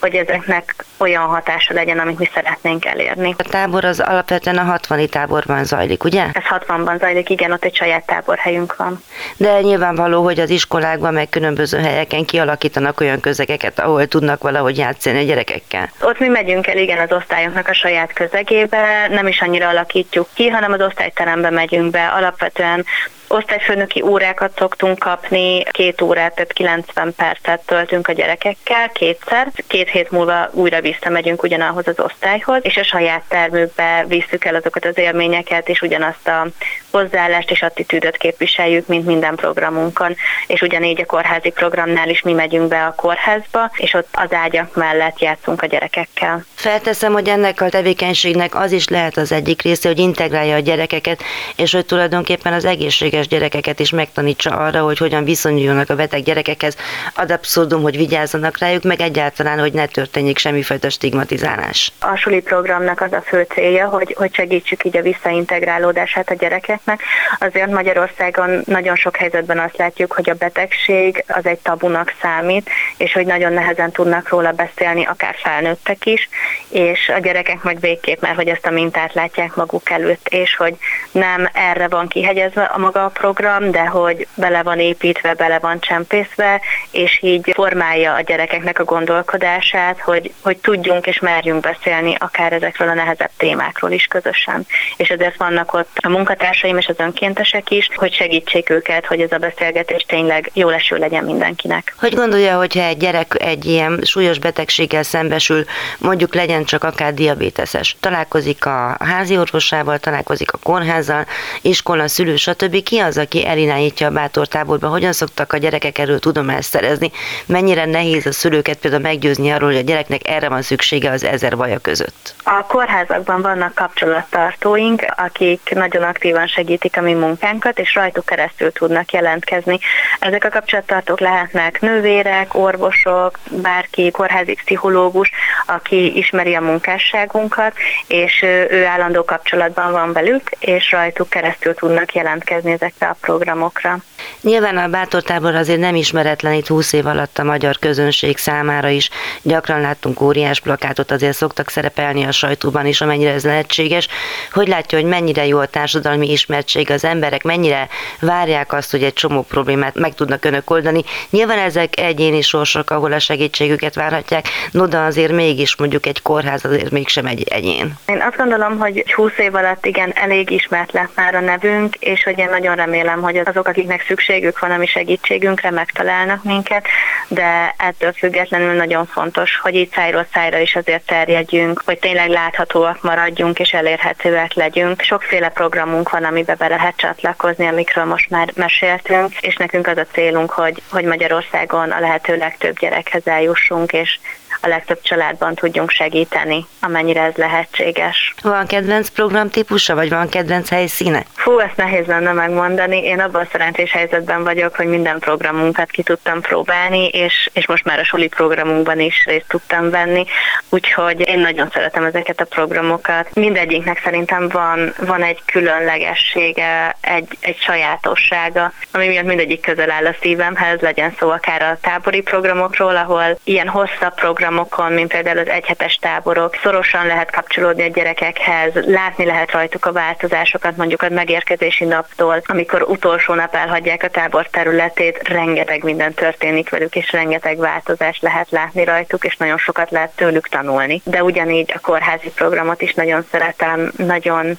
hogy ezeknek olyan hatása legyen, amit mi szeretnénk elérni. A tábor az alapvetően a 60 táborban zajlik, ugye? Ez 60-ban zajlik, igen, ott egy saját táborhelyünk van. De nyilvánvaló, hogy az iskolákban meg különböző helyeken kialakítanak olyan közegeket, ahol tudnak valahogy játszani a gyerekekkel. Ott mi megyünk el, igen, az osztályoknak a saját közegébe, nem is annyira alakítjuk ki, hanem az osztályterembe megyünk be. Alapvetően Osztályfőnöki órákat szoktunk kapni, két órát, tehát 90 percet töltünk a gyerekekkel kétszer. Két hét múlva újra visszamegyünk ugyanahoz az osztályhoz, és a saját termükbe visszük el azokat az élményeket, és ugyanazt a hozzáállást és attitűdöt képviseljük, mint minden programunkon. És ugyanígy a kórházi programnál is mi megyünk be a kórházba, és ott az ágyak mellett játszunk a gyerekekkel. Felteszem, hogy ennek a tevékenységnek az is lehet az egyik része, hogy integrálja a gyerekeket, és hogy tulajdonképpen az egészséges gyerekeket is megtanítsa arra, hogy hogyan viszonyuljanak a beteg gyerekekhez, ad abszurdum, hogy vigyázzanak rájuk, meg egyáltalán, hogy ne történjék semmifajta stigmatizálás. A suli programnak az a fő célja, hogy, hogy segítsük így a visszaintegrálódását a gyerekeknek. Azért Magyarországon nagyon sok helyzetben azt látjuk, hogy a betegség az egy tabunak számít, és hogy nagyon nehezen tudnak róla beszélni, akár felnőttek is, és a gyerekek meg végképp, mert hogy ezt a mintát látják maguk előtt, és hogy nem erre van kihegyezve a maga a program, de hogy bele van építve, bele van csempészve, és így formálja a gyerekeknek a gondolkodását, hogy, hogy tudjunk és merjünk beszélni akár ezekről a nehezebb témákról is közösen. És ezért vannak ott a munkatársaim és az önkéntesek is, hogy segítsék őket, hogy ez a beszélgetés tényleg jó leső legyen mindenkinek. Hogy gondolja, hogyha egy gyerek egy ilyen súlyos betegséggel szembesül, mondjuk legyen csak akár diabéteses, találkozik a házi orvosával, találkozik a kórházzal, iskola, szülő, stb. Ki az, aki elirányítja a bátortáborba? Hogyan szoktak a gyerekek erről tudomást szerezni? Mennyire nehéz a szülőket például meggyőzni arról, hogy a gyereknek erre van szüksége az ezer vaja között? A kórházakban vannak kapcsolattartóink, akik nagyon aktívan segítik a mi munkánkat, és rajtuk keresztül tudnak jelentkezni. Ezek a kapcsolattartók lehetnek nővérek, orvosok, bárki, kórházi pszichológus, aki ismeri a munkásságunkat, és ő állandó kapcsolatban van velük, és rajtuk keresztül tudnak jelentkezni ezekre a programokra. Nyilván a bátortábor azért nem ismeretlen itt 20 év alatt a magyar közönség számára is. Gyakran láttunk óriás plakátot, azért szoktak szerepelni a sajtóban is, amennyire ez lehetséges. Hogy látja, hogy mennyire jó a társadalmi ismertség, az emberek mennyire várják azt, hogy egy csomó problémát meg tudnak önök oldani. Nyilván ezek egyéni sorsok, ahol a segítségüket várhatják, no de azért mégis mondjuk egy kórház azért mégsem egy egyén. Én azt gondolom, hogy 20 év alatt igen elég ismert lett már a nevünk, és hogy én nagyon remélem, hogy azok, akiknek szükségük van a mi segítségünkre, megtalálnak minket, de ettől függetlenül nagyon fontos, hogy így szájról szájra is azért terjedjünk, hogy tényleg láthatóak maradjunk és elérhetőek legyünk. Sokféle programunk van, amiben be lehet csatlakozni, amikről most már meséltünk, és nekünk az a célunk, hogy, hogy Magyarországon a lehető legtöbb gyerekhez eljussunk, és a legtöbb családban tudjunk segíteni, amennyire ez lehetséges. Van kedvenc program típusa, vagy van kedvenc helyszíne? Fú, ezt nehéz lenne megmondani. Én abban a szerencsés helyzetben vagyok, hogy minden programunkat ki tudtam próbálni, és, és most már a suli programunkban is részt tudtam venni, úgyhogy én nagyon szeretem ezeket a programokat. Mindegyiknek szerintem van, van egy különlegessége, egy, egy sajátossága, ami miatt mindegyik közel áll a szívemhez, legyen szó akár a tábori programokról, ahol ilyen hosszabb program programokon, mint például az egyhetes táborok, szorosan lehet kapcsolódni a gyerekekhez, látni lehet rajtuk a változásokat, mondjuk a megérkezési naptól, amikor utolsó nap elhagyják a tábor területét, rengeteg minden történik velük, és rengeteg változást lehet látni rajtuk, és nagyon sokat lehet tőlük tanulni. De ugyanígy a kórházi programot is nagyon szeretem, nagyon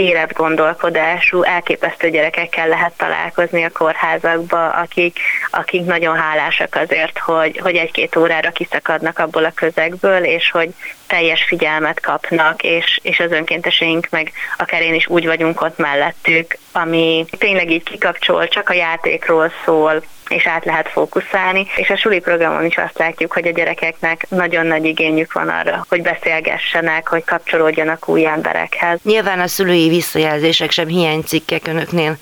életgondolkodású, elképesztő gyerekekkel lehet találkozni a kórházakba, akik, akik nagyon hálásak azért, hogy, hogy egy-két órára kiszakadnak abból a közegből, és hogy teljes figyelmet kapnak, és, és az önkénteseink meg akár én is úgy vagyunk ott mellettük, ami tényleg így kikapcsol, csak a játékról szól, és át lehet fókuszálni. És a suli programon is azt látjuk, hogy a gyerekeknek nagyon nagy igényük van arra, hogy beszélgessenek, hogy kapcsolódjanak új emberekhez. Nyilván a szülői visszajelzések sem hiánycikkek önöknél.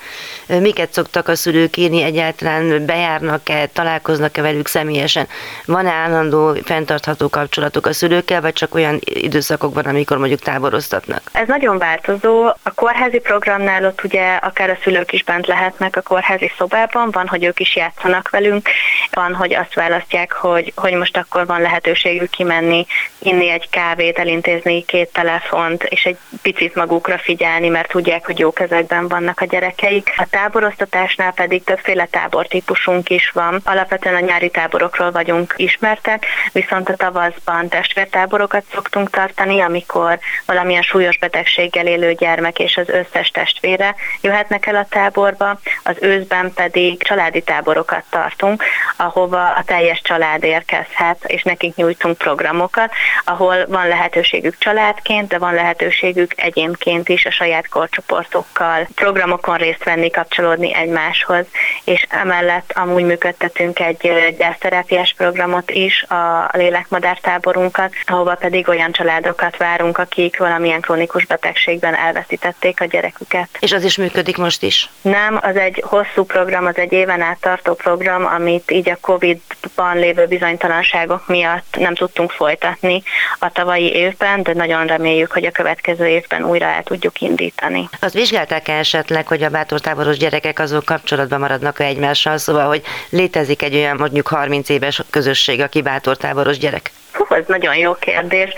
Miket szoktak a szülők írni egyáltalán, bejárnak-e, találkoznak-e velük személyesen? Van-e állandó, fenntartható kapcsolatok a szülőkkel, vagy csak olyan időszakokban, amikor mondjuk táboroztatnak? Ez nagyon változó. A kórházi programnál ott ugye akár a szülők is bent lehetnek a kórházi szobában, van, hogy ők is játszanak játszanak velünk. Van, hogy azt választják, hogy, hogy most akkor van lehetőségük kimenni, inni egy kávét, elintézni két telefont, és egy picit magukra figyelni, mert tudják, hogy jó kezekben vannak a gyerekeik. A táborosztatásnál pedig többféle tábortípusunk is van. Alapvetően a nyári táborokról vagyunk ismertek, viszont a tavaszban testvértáborokat szoktunk tartani, amikor valamilyen súlyos betegséggel élő gyermek és az összes testvére jöhetnek el a táborba, az őszben pedig családi táborokat tartunk, ahova a teljes család érkezhet, és nekik nyújtunk programokat, ahol van lehetőségük családként, de van lehetőségük egyénként is a saját korcsoportokkal programokon részt venni, kapcsolódni egymáshoz, és emellett amúgy működtetünk egy gyászterápiás programot is, a lélekmadártáborunkat, ahova pedig olyan családokat várunk, akik valamilyen krónikus betegségben elveszítették a gyereküket. És az is működik most is? Nem, az egy hosszú program, az egy éven át tartó program, amit így a Covid-ban lévő bizonytalanságok miatt nem tudtunk folytatni a tavalyi évben, de nagyon reméljük, hogy a következő évben újra el tudjuk indítani. Azt vizsgálták -e esetleg, hogy a bátortáboros gyerekek azok kapcsolatban maradnak-e egymással, szóval, hogy létezik egy olyan mondjuk 30 éves közösség, aki bátortáboros gyerek? Hú, ez nagyon jó kérdés.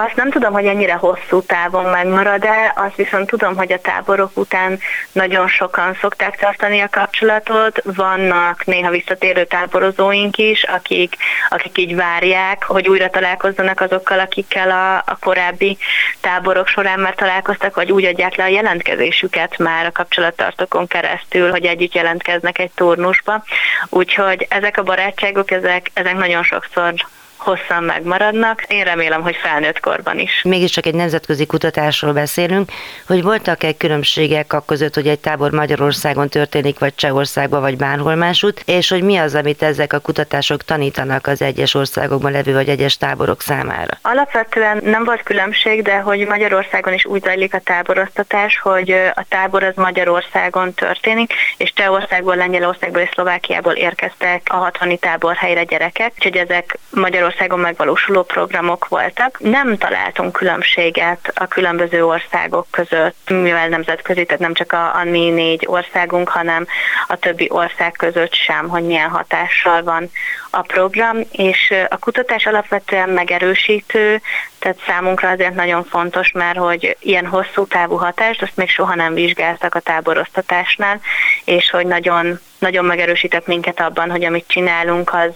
Azt nem tudom, hogy ennyire hosszú távon megmarad-e, azt viszont tudom, hogy a táborok után nagyon sokan szokták tartani a kapcsolatot. Vannak néha visszatérő táborozóink is, akik, akik így várják, hogy újra találkozzanak azokkal, akikkel a, a korábbi táborok során már találkoztak, vagy úgy adják le a jelentkezésüket már a kapcsolattartókon keresztül, hogy együtt jelentkeznek egy turnusba. Úgyhogy ezek a barátságok, ezek, ezek nagyon sokszor hosszan megmaradnak. Én remélem, hogy felnőtt korban is. Mégiscsak egy nemzetközi kutatásról beszélünk, hogy voltak-e különbségek a között, hogy egy tábor Magyarországon történik, vagy Csehországban, vagy bárhol másút, és hogy mi az, amit ezek a kutatások tanítanak az egyes országokban levő, vagy egyes táborok számára? Alapvetően nem volt különbség, de hogy Magyarországon is úgy zajlik a táboroztatás, hogy a tábor az Magyarországon történik, és Csehországból, Lengyelországból és Szlovákiából érkeztek a 60 táborhelyre gyerekek, úgyhogy ezek Magyarországon Magyarországon megvalósuló programok voltak. Nem találtunk különbséget a különböző országok között, mivel nemzetközi, tehát nem csak a, a mi négy országunk, hanem a többi ország között sem, hogy milyen hatással van a program, és a kutatás alapvetően megerősítő, tehát számunkra azért nagyon fontos, mert hogy ilyen hosszú távú hatást, azt még soha nem vizsgáltak a táborosztatásnál, és hogy nagyon, nagyon megerősített minket abban, hogy amit csinálunk, az,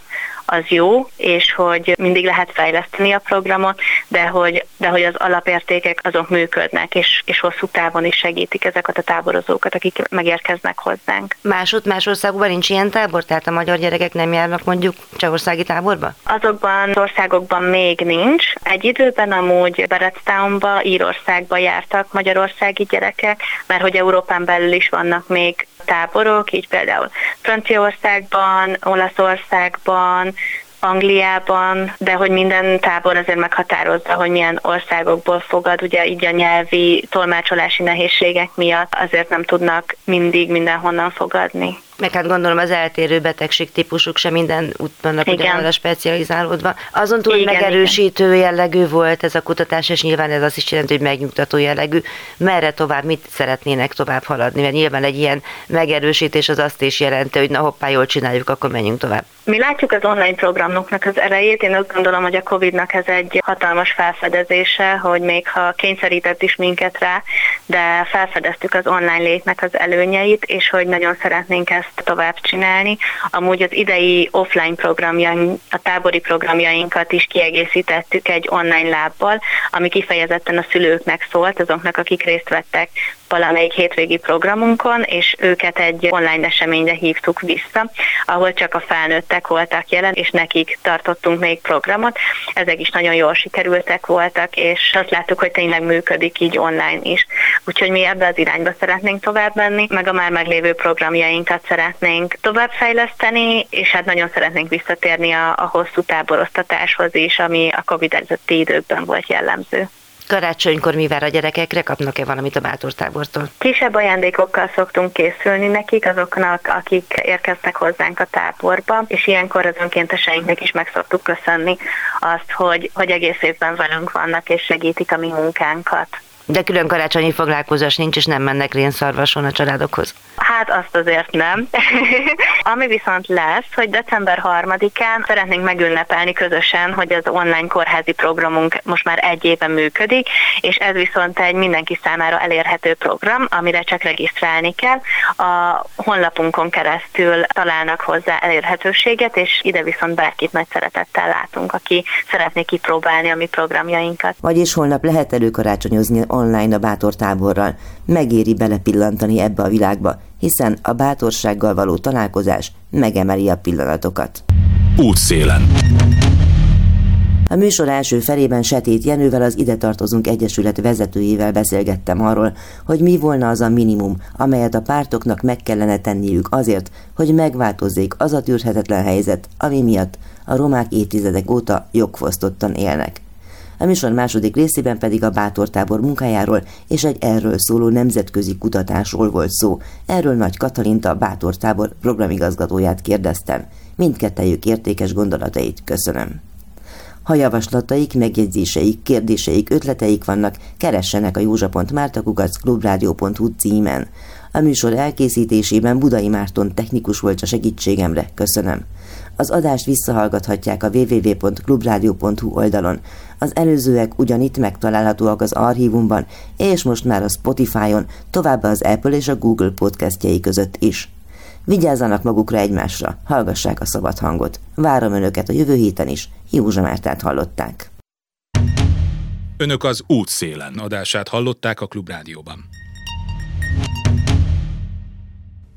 az jó, és hogy mindig lehet fejleszteni a programot, de hogy, de hogy az alapértékek azok működnek, és, és hosszú távon is segítik ezeket a táborozókat, akik megérkeznek hozzánk. Másod, más országban nincs ilyen tábor? Tehát a magyar gyerekek nem járnak mondjuk csehországi táborba? Azokban az országokban még nincs. Egy időben amúgy Beretstownba, Írországba jártak magyarországi gyerekek, mert hogy Európán belül is vannak még táborok, így például Franciaországban, Olaszországban, Angliában, de hogy minden tábor azért meghatározza, hogy milyen országokból fogad, ugye így a nyelvi tolmácsolási nehézségek miatt azért nem tudnak mindig mindenhonnan fogadni meg hát gondolom az eltérő betegség típusuk sem minden út vannak ugyanarra specializálódva. Azon túl, hogy megerősítő igen. jellegű volt ez a kutatás, és nyilván ez azt is jelenti, hogy megnyugtató jellegű. Merre tovább, mit szeretnének tovább haladni? Mert nyilván egy ilyen megerősítés az azt is jelenti, hogy na hoppá, jól csináljuk, akkor menjünk tovább. Mi látjuk az online programoknak az erejét. Én azt gondolom, hogy a Covid-nak ez egy hatalmas felfedezése, hogy még ha kényszerített is minket rá, de felfedeztük az online létnek az előnyeit, és hogy nagyon szeretnénk ezt tovább csinálni. Amúgy az idei offline programjaink, a tábori programjainkat is kiegészítettük egy online lábbal, ami kifejezetten a szülőknek szólt, azoknak, akik részt vettek valamelyik hétvégi programunkon, és őket egy online eseményre hívtuk vissza, ahol csak a felnőttek voltak jelen, és nekik tartottunk még programot. Ezek is nagyon jól sikerültek voltak, és azt láttuk, hogy tényleg működik így online is. Úgyhogy mi ebbe az irányba szeretnénk tovább menni, meg a már meglévő programjainkat szeretnénk továbbfejleszteni, és hát nagyon szeretnénk visszatérni a, a hosszú táborosztatáshoz is, ami a COVID előtti időkben volt jellemző. Karácsonykor mi vár a gyerekekre? Kapnak-e valamit a bátortábortól? Kisebb ajándékokkal szoktunk készülni nekik, azoknak, akik érkeztek hozzánk a táborba, és ilyenkor az önkénteseinknek is meg szoktuk köszönni azt, hogy, hogy egész évben velünk vannak és segítik a mi munkánkat. De külön karácsonyi foglalkozás nincs, és nem mennek rénszarvason a családokhoz. Hát azt azért nem. Ami viszont lesz, hogy december 3-án szeretnénk megünnepelni közösen, hogy az online kórházi programunk most már egy éve működik, és ez viszont egy mindenki számára elérhető program, amire csak regisztrálni kell. A honlapunkon keresztül találnak hozzá elérhetőséget, és ide viszont bárkit nagy szeretettel látunk, aki szeretné kipróbálni a mi programjainkat. Vagyis holnap lehet előkarácsonyozni online a bátor táborral. Megéri belepillantani ebbe a világba, hiszen a bátorsággal való találkozás megemeli a pillanatokat. Útszélen. A műsor első felében Setét Jenővel az Ide Tartozunk Egyesület vezetőjével beszélgettem arról, hogy mi volna az a minimum, amelyet a pártoknak meg kellene tenniük azért, hogy megváltozzék az a tűrhetetlen helyzet, ami miatt a romák évtizedek óta jogfosztottan élnek. A műsor második részében pedig a Bátortábor munkájáról és egy erről szóló nemzetközi kutatásról volt szó. Erről Nagy Katalinta, a Bátortábor programigazgatóját kérdeztem. Mindkettejük értékes gondolatait köszönöm. Ha javaslataik, megjegyzéseik, kérdéseik, ötleteik vannak, keressenek a józsa.mártakukac.clubradio.hu címen. A műsor elkészítésében Budai Márton technikus volt a segítségemre, köszönöm. Az adást visszahallgathatják a www.clubradio.hu oldalon. Az előzőek ugyanitt megtalálhatóak az archívumban, és most már a Spotify-on, továbbá az Apple és a Google podcastjai között is. Vigyázzanak magukra egymásra, hallgassák a szabad hangot. Várom önöket a jövő héten is. Józsa Mártát hallották. Önök az útszélen adását hallották a Klubrádióban.